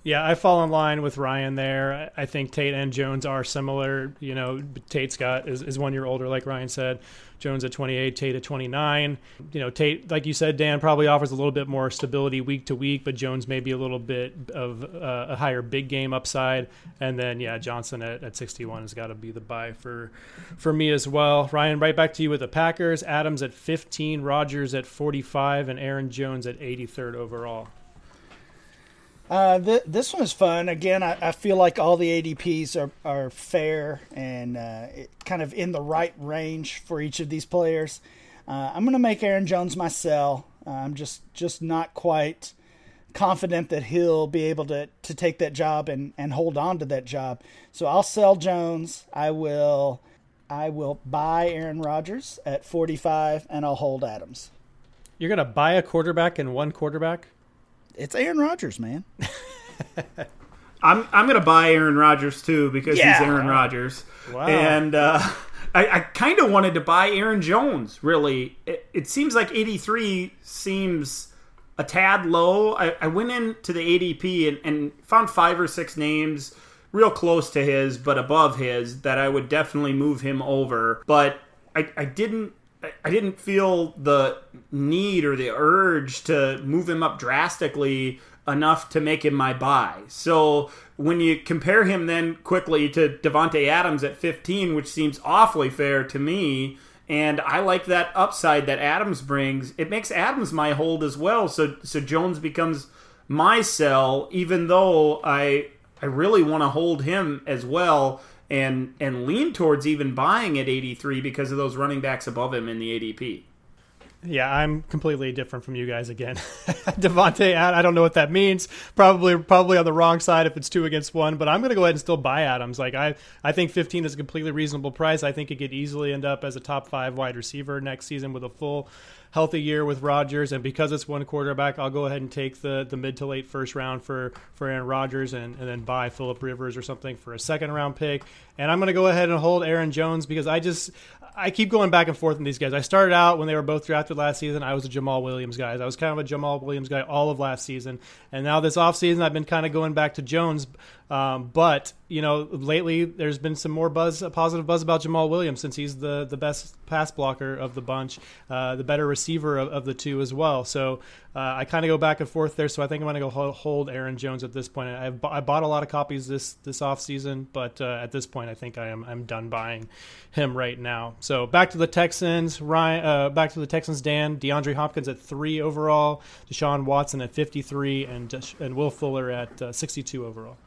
Yeah, I fall in line with Ryan there. I think Tate and Jones are similar. You know, Tate's got is, is one year older, like Ryan said. Jones at 28, Tate at 29. You know, Tate, like you said, Dan probably offers a little bit more stability week to week, but Jones maybe a little bit of uh, a higher big game upside. And then, yeah, Johnson at, at 61 has got to be the buy for for me as well. Ryan, right back to you with the Packers. Adams at 15, Rodgers at 45, and Aaron Jones at 83rd overall. Uh, th- this one is fun. Again, I, I, feel like all the ADPs are, are fair and uh, kind of in the right range for each of these players. Uh, I'm going to make Aaron Jones my sell. I'm just just not quite confident that he'll be able to, to take that job and, and hold on to that job. So I'll sell Jones. I will I will buy Aaron Rodgers at 45 and I'll hold Adams. You're going to buy a quarterback and one quarterback? It's Aaron Rodgers, man. I'm I'm gonna buy Aaron Rodgers too because yeah. he's Aaron Rodgers, wow. and uh, I, I kind of wanted to buy Aaron Jones. Really, it, it seems like 83 seems a tad low. I, I went into the ADP and, and found five or six names real close to his, but above his, that I would definitely move him over. But I, I didn't I didn't feel the need or the urge to move him up drastically enough to make him my buy. So when you compare him then quickly to Davante Adams at 15, which seems awfully fair to me, and I like that upside that Adams brings. It makes Adams my hold as well. So so Jones becomes my sell, even though I I really want to hold him as well and and lean towards even buying at 83 because of those running backs above him in the ADP. Yeah, I'm completely different from you guys again. Davante, I don't know what that means. Probably, probably on the wrong side if it's two against one. But I'm going to go ahead and still buy Adams. Like I, I think 15 is a completely reasonable price. I think it could easily end up as a top five wide receiver next season with a full healthy year with Rodgers, and because it's one quarterback, I'll go ahead and take the the mid to late first round for for Aaron Rodgers, and, and then buy Philip Rivers or something for a second round pick. And I'm going to go ahead and hold Aaron Jones because I just I keep going back and forth on these guys. I started out when they were both drafted last season. I was a Jamaal Williams guy. I was kind of a Jamaal Williams guy all of last season, and now this offseason I've been kind of going back to Jones. Um, but you know, lately there's been some more buzz, a positive buzz about Jamaal Williams since he's the the best pass blocker of the bunch, uh, the better receiver of, of, the two as well. So uh, I kind of go back and forth there. So I think I'm going to go hold Aaron Jones at this point. I've I bought a lot of copies this this off season, but uh, at this point I think I am I'm done buying him right now. So back to the Texans, Ryan. Uh, back to the Texans, Dan DeAndre Hopkins at three overall, Deshaun Watson at 53, and and Will Fuller at uh, 62 overall.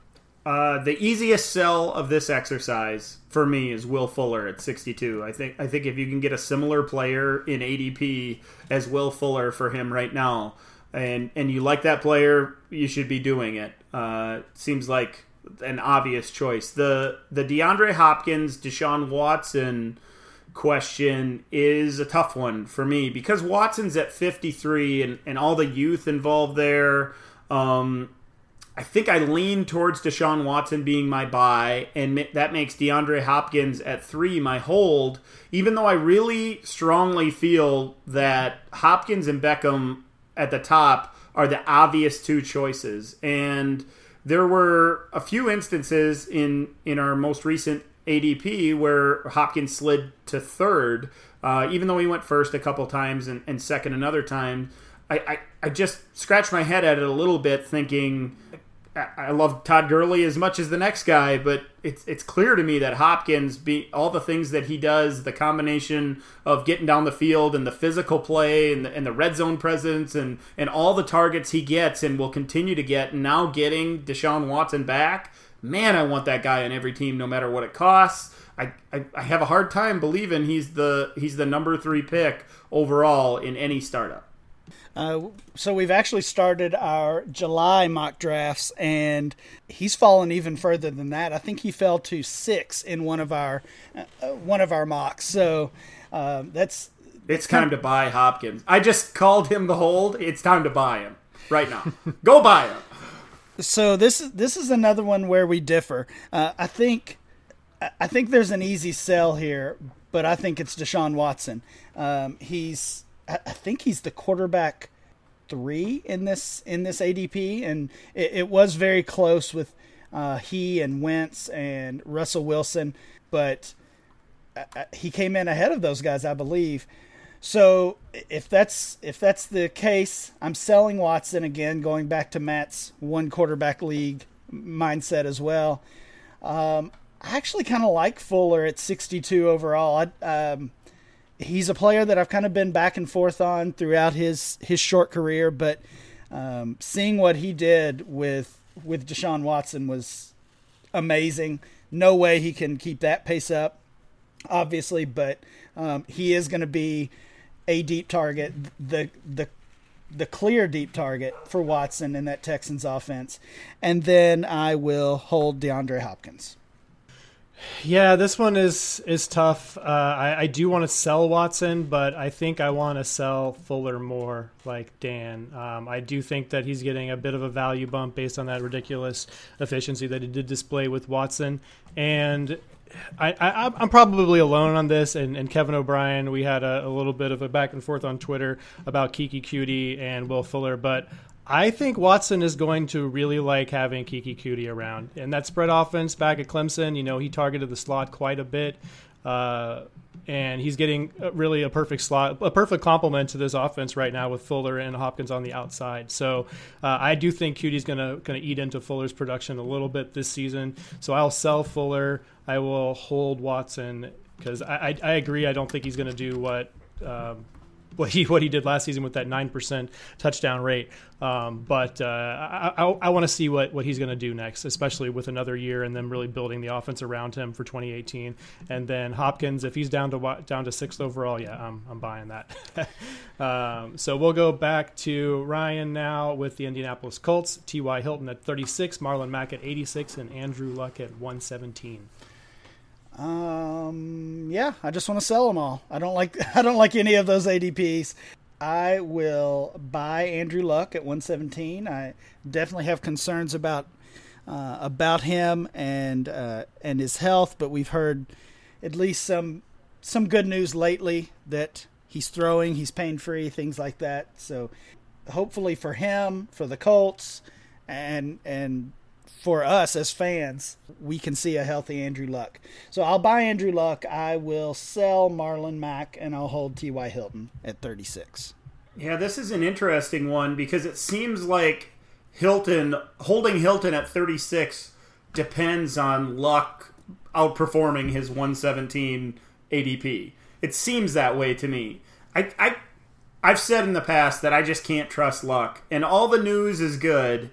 Uh, the easiest sell of this exercise for me is Will Fuller at 62. I think I think if you can get a similar player in ADP as Will Fuller for him right now, and and you like that player, you should be doing it. Uh, seems like an obvious choice. The the DeAndre Hopkins, Deshaun Watson question is a tough one for me because Watson's at 53 and, and all the youth involved there. Um, I think I lean towards Deshaun Watson being my buy, and that makes DeAndre Hopkins at three my hold. Even though I really strongly feel that Hopkins and Beckham at the top are the obvious two choices, and there were a few instances in in our most recent ADP where Hopkins slid to third, uh, even though he went first a couple times and, and second another time. I, I, I just scratched my head at it a little bit, thinking I love Todd Gurley as much as the next guy, but it's it's clear to me that Hopkins, be all the things that he does, the combination of getting down the field and the physical play and the, and the red zone presence and and all the targets he gets and will continue to get, and now getting Deshaun Watson back, man, I want that guy on every team, no matter what it costs. I, I, I have a hard time believing he's the he's the number three pick overall in any startup. Uh, so we've actually started our July mock drafts, and he's fallen even further than that. I think he fell to six in one of our uh, uh one of our mocks. So uh, that's it's time to buy Hopkins. I just called him the hold. It's time to buy him right now. Go buy him. So this is this is another one where we differ. Uh, I think I think there's an easy sell here, but I think it's Deshaun Watson. Um, he's I think he's the quarterback three in this in this ADP, and it, it was very close with uh, he and Wentz and Russell Wilson, but uh, uh, he came in ahead of those guys, I believe. So if that's if that's the case, I'm selling Watson again, going back to Matt's one quarterback league mindset as well. Um, I actually kind of like Fuller at 62 overall. I, um, he's a player that I've kind of been back and forth on throughout his his short career, but um, seeing what he did with with Deshaun Watson was amazing. No way he can keep that pace up, obviously, but um, he is going to be a deep target, the the the clear deep target for Watson in that Texans offense, and then I will hold DeAndre Hopkins. Yeah, this one is is tough. Uh, I, I do want to sell Watson, but I think I want to sell Fuller more, like Dan. Um, I do think that he's getting a bit of a value bump based on that ridiculous efficiency that he did display with Watson, and I, I, I'm probably alone on this, and, and Kevin O'Brien. We had a, a, little bit of a back and forth on Twitter about Keke Coutee and Will Fuller, but I think Watson is going to really like having Keke Coutee around, and that spread offense back at Clemson. You know, he targeted the slot quite a bit, uh, and he's getting really a perfect slot, a perfect complement to this offense right now with Fuller and Hopkins on the outside. So uh, I do think Coutee's going to going to eat into Fuller's production a little bit this season. So I'll sell Fuller. I will hold Watson because I, I, I agree. I don't think he's going to do what. Um, what he what he did last season with that nine percent touchdown rate. Um, but uh, I, I, I want to see what, what he's going to do next, especially with another year and then really building the offense around him for 2018. And then Hopkins, if he's down to down to sixth overall, yeah, I'm I'm buying that. um, so we'll go back to Ryan now with the Indianapolis Colts. T.Y. Hilton at 36, Marlon Mack at 86, and Andrew Luck at 117. Um, yeah, I just want to sell them all. I don't like I don't like any of those ADPs. I will buy Andrew Luck at 117. I definitely have concerns about uh, about him and uh, and his health, but we've heard at least some some good news lately that he's throwing, he's pain free, things like that. So hopefully for him, for the Colts, and and for us as fans, we can see a healthy Andrew Luck. So I'll buy Andrew Luck. I will sell Marlon Mack, and I'll hold T.Y. Hilton at 36. Yeah, this is an interesting one because it seems like Hilton holding Hilton at 36 depends on Luck outperforming his 117 ADP. It seems that way to me. I, I I've said in the past that I just can't trust Luck, and all the news is good,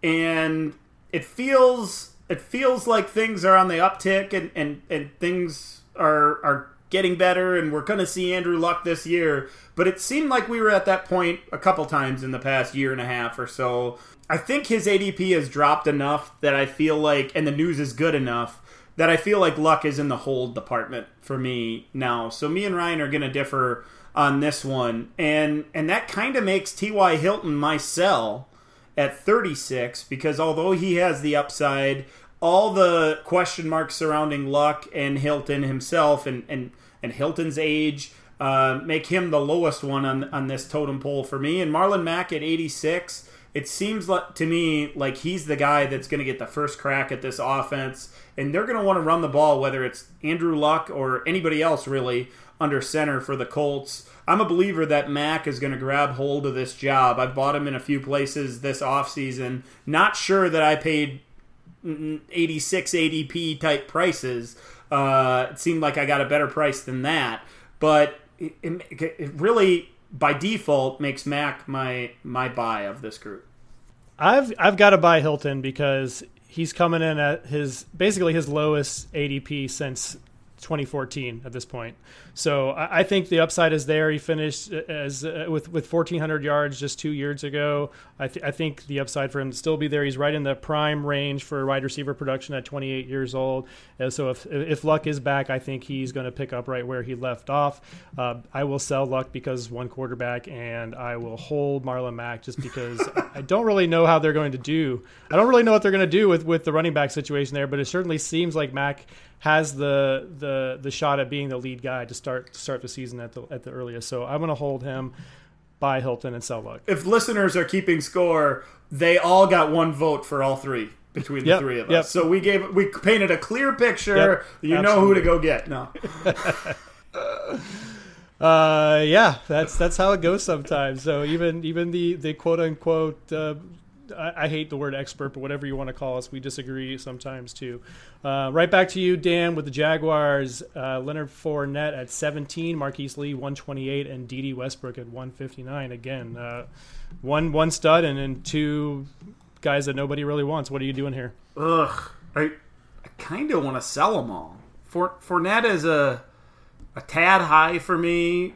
and it feels it feels like things are on the uptick and, and, and things are are getting better and we're going to see Andrew Luck this year. But it seemed like we were at that point a couple times in the past year and a half or so. I think his ADP has dropped enough that I feel like, and the news is good enough that I feel like Luck is in the hold department for me now. So me and Ryan are going to differ on this one, and and that kind of makes T.Y. Hilton my sell at 36 because although he has the upside, all the question marks surrounding Luck and Hilton himself and, and, and Hilton's age uh, make him the lowest one on, on this totem pole for me. And Marlon Mack at 86, it seems like, to me like he's the guy that's going to get the first crack at this offense. And they're going to want to run the ball, whether it's Andrew Luck or anybody else really under center for the Colts. I'm a believer that Mack is going to grab hold of this job. I've bought him in a few places this offseason. Not sure that I paid 86 ADP type prices. Uh, it seemed like I got a better price than that. But it, it, it really, by default, makes Mack my my buy of this group. I've I've got to buy Hilton because he's coming in at his basically his lowest ADP since 2014 at this point. So I, I think the upside is there. He finished as uh, with with 1,400 yards just two years ago. I, th- I, think the upside for him to still be there. He's right in the prime range for wide receiver production at 28 years old. And so if if Luck is back, I think he's going to pick up right where he left off. Uh, I will sell Luck because one quarterback, and I will hold Marlon Mack just because I don't really know how they're going to do. I don't really know what they're going to do with with the running back situation there, but it certainly seems like Mack has the the the shot at being the lead guy to start start the season at the at the earliest. So I'm going to hold him buy Hilton and sell Luck. If listeners are keeping score, they all got one vote for all three between the yep, three of us. Yep. So we gave we painted a clear picture. Yep, you absolutely. know who to go get. No. uh, yeah, that's that's how it goes sometimes. So even even the the quote unquote uh, I, hate the word expert, but whatever you want to call us, we disagree sometimes too. Uh, right back to you, Dan, with the Jaguars. Uh, Leonard Fournette at 17, Marquise Lee 128, and Dede Westbrook at 159. Again, uh, one one stud and, then two guys that nobody really wants. What are you doing here? Ugh, I, I kind of want to sell them all. For, Fournette is a a tad high for me.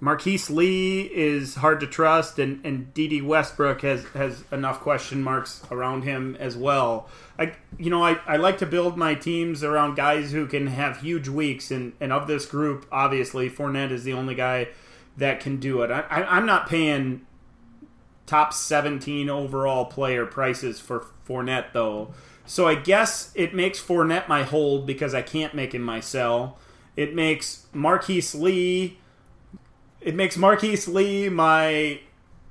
Marquise Lee is hard to trust, and and Dede Westbrook has has enough question marks around him as well. I you know I, I like to build my teams around guys who can have huge weeks, and and of this group, obviously Fournette is the only guy that can do it. I, I I'm not paying top 17 overall player prices for Fournette though. So I guess it makes Fournette my hold because I can't make him my sell. It makes Marquise Lee it makes Marquise Lee my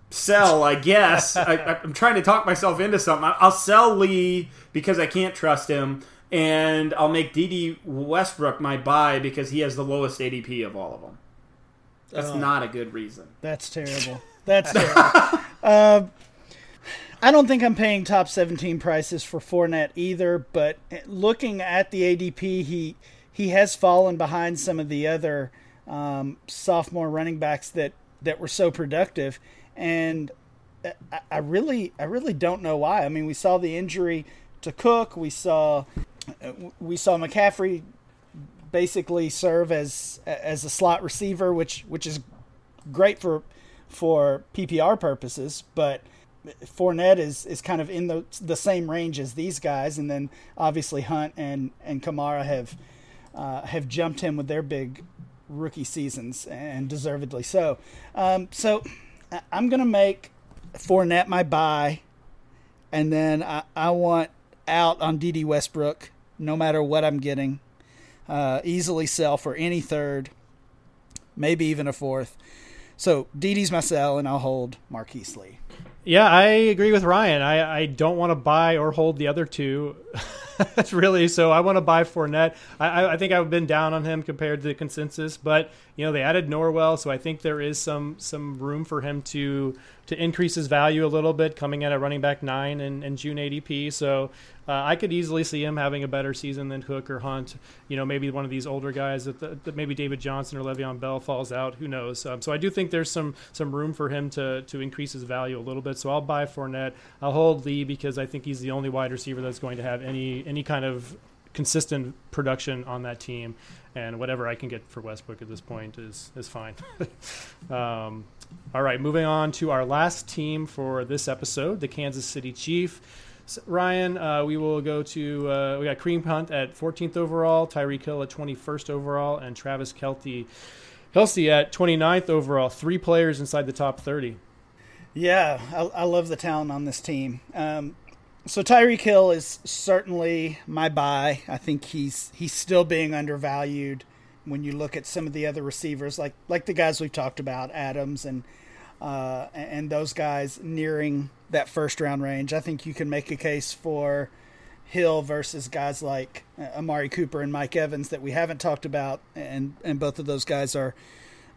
sell, I guess. I, am trying to talk myself into something. I'll sell Lee because I can't trust him, and I'll make Dede Westbrook my buy because he has the lowest ADP of all of them. That's oh, not a good reason. That's terrible. That's terrible. uh, I don't think I'm paying top 17 prices for Fournette either, but looking at the ADP, he he has fallen behind some of the other um, sophomore running backs that that were so productive, and I, I, really I really don't know why. I mean, we saw the injury to Cook, we saw we saw McCaffrey basically serve as as a slot receiver, which which is great for for PPR purposes, but Fournette is, is kind of in the the same range as these guys, and then obviously Hunt and and Kamara have uh, have jumped him with their big rookie seasons, and deservedly so. Um, so I'm going to make Fournette my buy, and then I, I want out on Dede Westbrook, no matter what I'm getting. Uh, easily sell for any third, maybe even a fourth. So Dede's my sell, and I'll hold Marquise Lee. Yeah, I agree with Ryan. I, I don't want to buy or hold the other two. That's really so. I want to buy Fournette. I, I think I've been down on him compared to the consensus, but you know they added Norwell, so I think there is some some room for him to to increase his value a little bit, coming in at running back nine and, and June ADP. So uh, I could easily see him having a better season than Cook or Hunt. You know, maybe one of these older guys that, the, that maybe David Johnson or Le'Veon Bell falls out. Who knows? Um, so I do think there's some some room for him to to increase his value a little bit. So I'll buy Fournette. I'll hold Lee because I think he's the only wide receiver that's going to have any any kind of consistent production on that team, and whatever I can get for Westbrook at this point is is fine. um, all right, moving on to our last team for this episode, the Kansas City Chief. Ryan, uh, we will go to uh, we got Kareem Hunt at 14th overall, Tyreek Hill at 21st overall, and Travis Kelty, Kelce at 29th overall. Three players inside the top 30. Yeah, I, I love the talent on this team. Um, so Tyreek Hill is certainly my buy. I think he's he's still being undervalued when you look at some of the other receivers, like like the guys we've talked about, Adams and uh, and those guys nearing that first round range. I think you can make a case for Hill versus guys like uh, Amari Cooper and Mike Evans that we haven't talked about, and and both of those guys are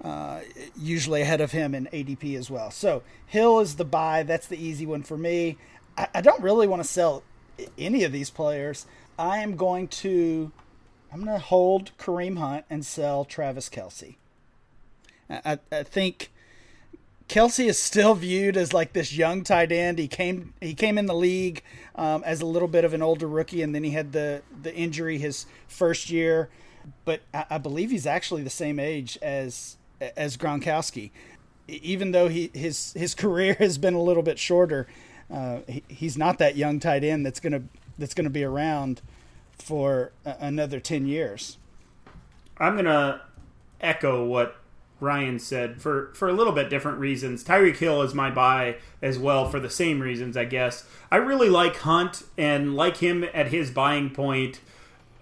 uh, usually ahead of him in ADP as well. So Hill is the buy. That's the easy one for me. I, I don't really want to sell any of these players. I am going to I'm going to hold Kareem Hunt and sell Travis Kelce. I, I think Kelce is still viewed as like this young tight end. He came he came in the league um, as a little bit of an older rookie, and then he had the the injury his first year. But I, I believe he's actually the same age as as Gronkowski, even though he his his career has been a little bit shorter. Uh, he, he's not that young tight end that's gonna that's gonna be around for a, another ten years. I'm gonna echo what Ryan said for for a little bit different reasons. Tyreek Hill is my buy as well for the same reasons, I guess. I really like Hunt and like him at his buying point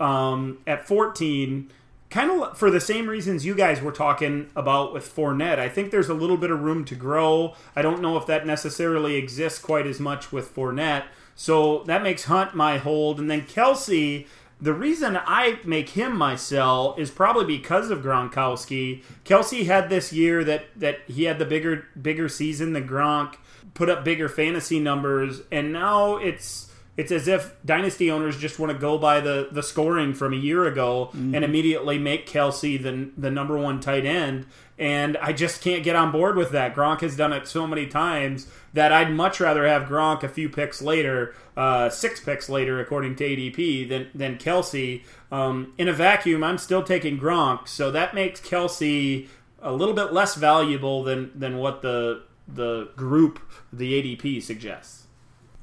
um, at 14 kind of for the same reasons you guys were talking about with Fournette. I think there's a little bit of room to grow. I don't know if that necessarily exists quite as much with Fournette. So that makes Hunt my hold. And then Kelce, the reason I make him my sell is probably because of Gronkowski. Kelce had this year that that he had the bigger bigger season than Gronk, put up bigger fantasy numbers, and now it's it's as if dynasty owners just want to go by the, the scoring from a year ago mm-hmm. and immediately make Kelce the the number one tight end. And I just can't get on board with that. Gronk has done it so many times that I'd much rather have Gronk a few picks later, uh, six picks later, according to ADP, than than Kelce. Um, in a vacuum, I'm still taking Gronk, so that makes Kelce a little bit less valuable than than what the the group the ADP suggests.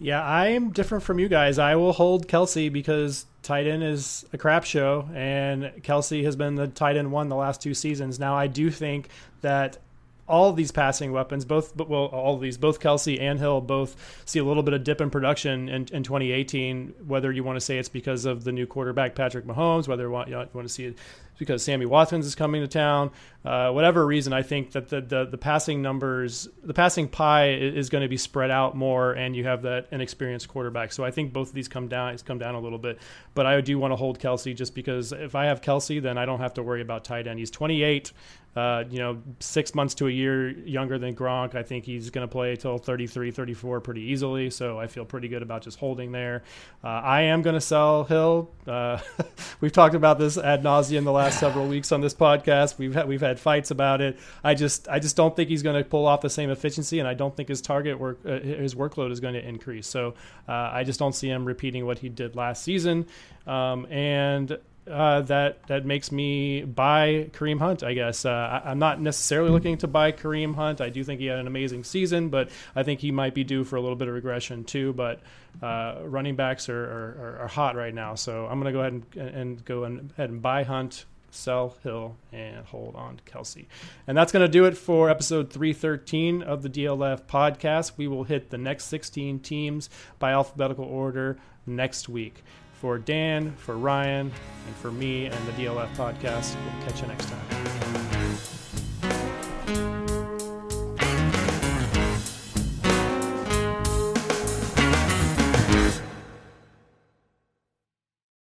Yeah, I'm different from you guys. I will hold Kelce because tight end is a crap show, and Kelce has been the tight end one the last two seasons. Now, I do think that all these passing weapons, both well, all these, both Kelce and Hill, both see a little bit of dip in production in, in 2018. Whether you want to say it's because of the new quarterback Patrick Mahomes, whether you want, you want to see it because Sammy Watkins is coming to town, uh, whatever reason, I think that the, the, the passing numbers, the passing pie is going to be spread out more, and you have that inexperienced quarterback. So I think both of these come down, come down a little bit. But I do want to hold Kelce just because if I have Kelce, then I don't have to worry about tight end. He's 28. Uh, you know, six months to a year younger than Gronk. I think he's going to play till 33, 34 pretty easily. So I feel pretty good about just holding there. Uh, I am going to sell Hill. Uh, we've talked about this ad nauseum the last several weeks on this podcast. We've had, we've had fights about it. I just I just don't think he's going to pull off the same efficiency, and I don't think his target work uh, his workload is going to increase. So uh, I just don't see him repeating what he did last season. Um, and uh, that that makes me buy Kareem Hunt. I guess uh, I, am not necessarily looking to buy Kareem Hunt. I do think he had an amazing season, but I think he might be due for a little bit of regression too. But uh, running backs are, are, are, hot right now, so I'm going to go ahead and, and go ahead and buy Hunt. Sell Hill and hold on to Kelce. And that's going to do it for episode 313 of the DLF podcast. We will hit the next 16 teams by alphabetical order next week. For Dan, for Ryan, and for me and the DLF podcast, we'll catch you next time.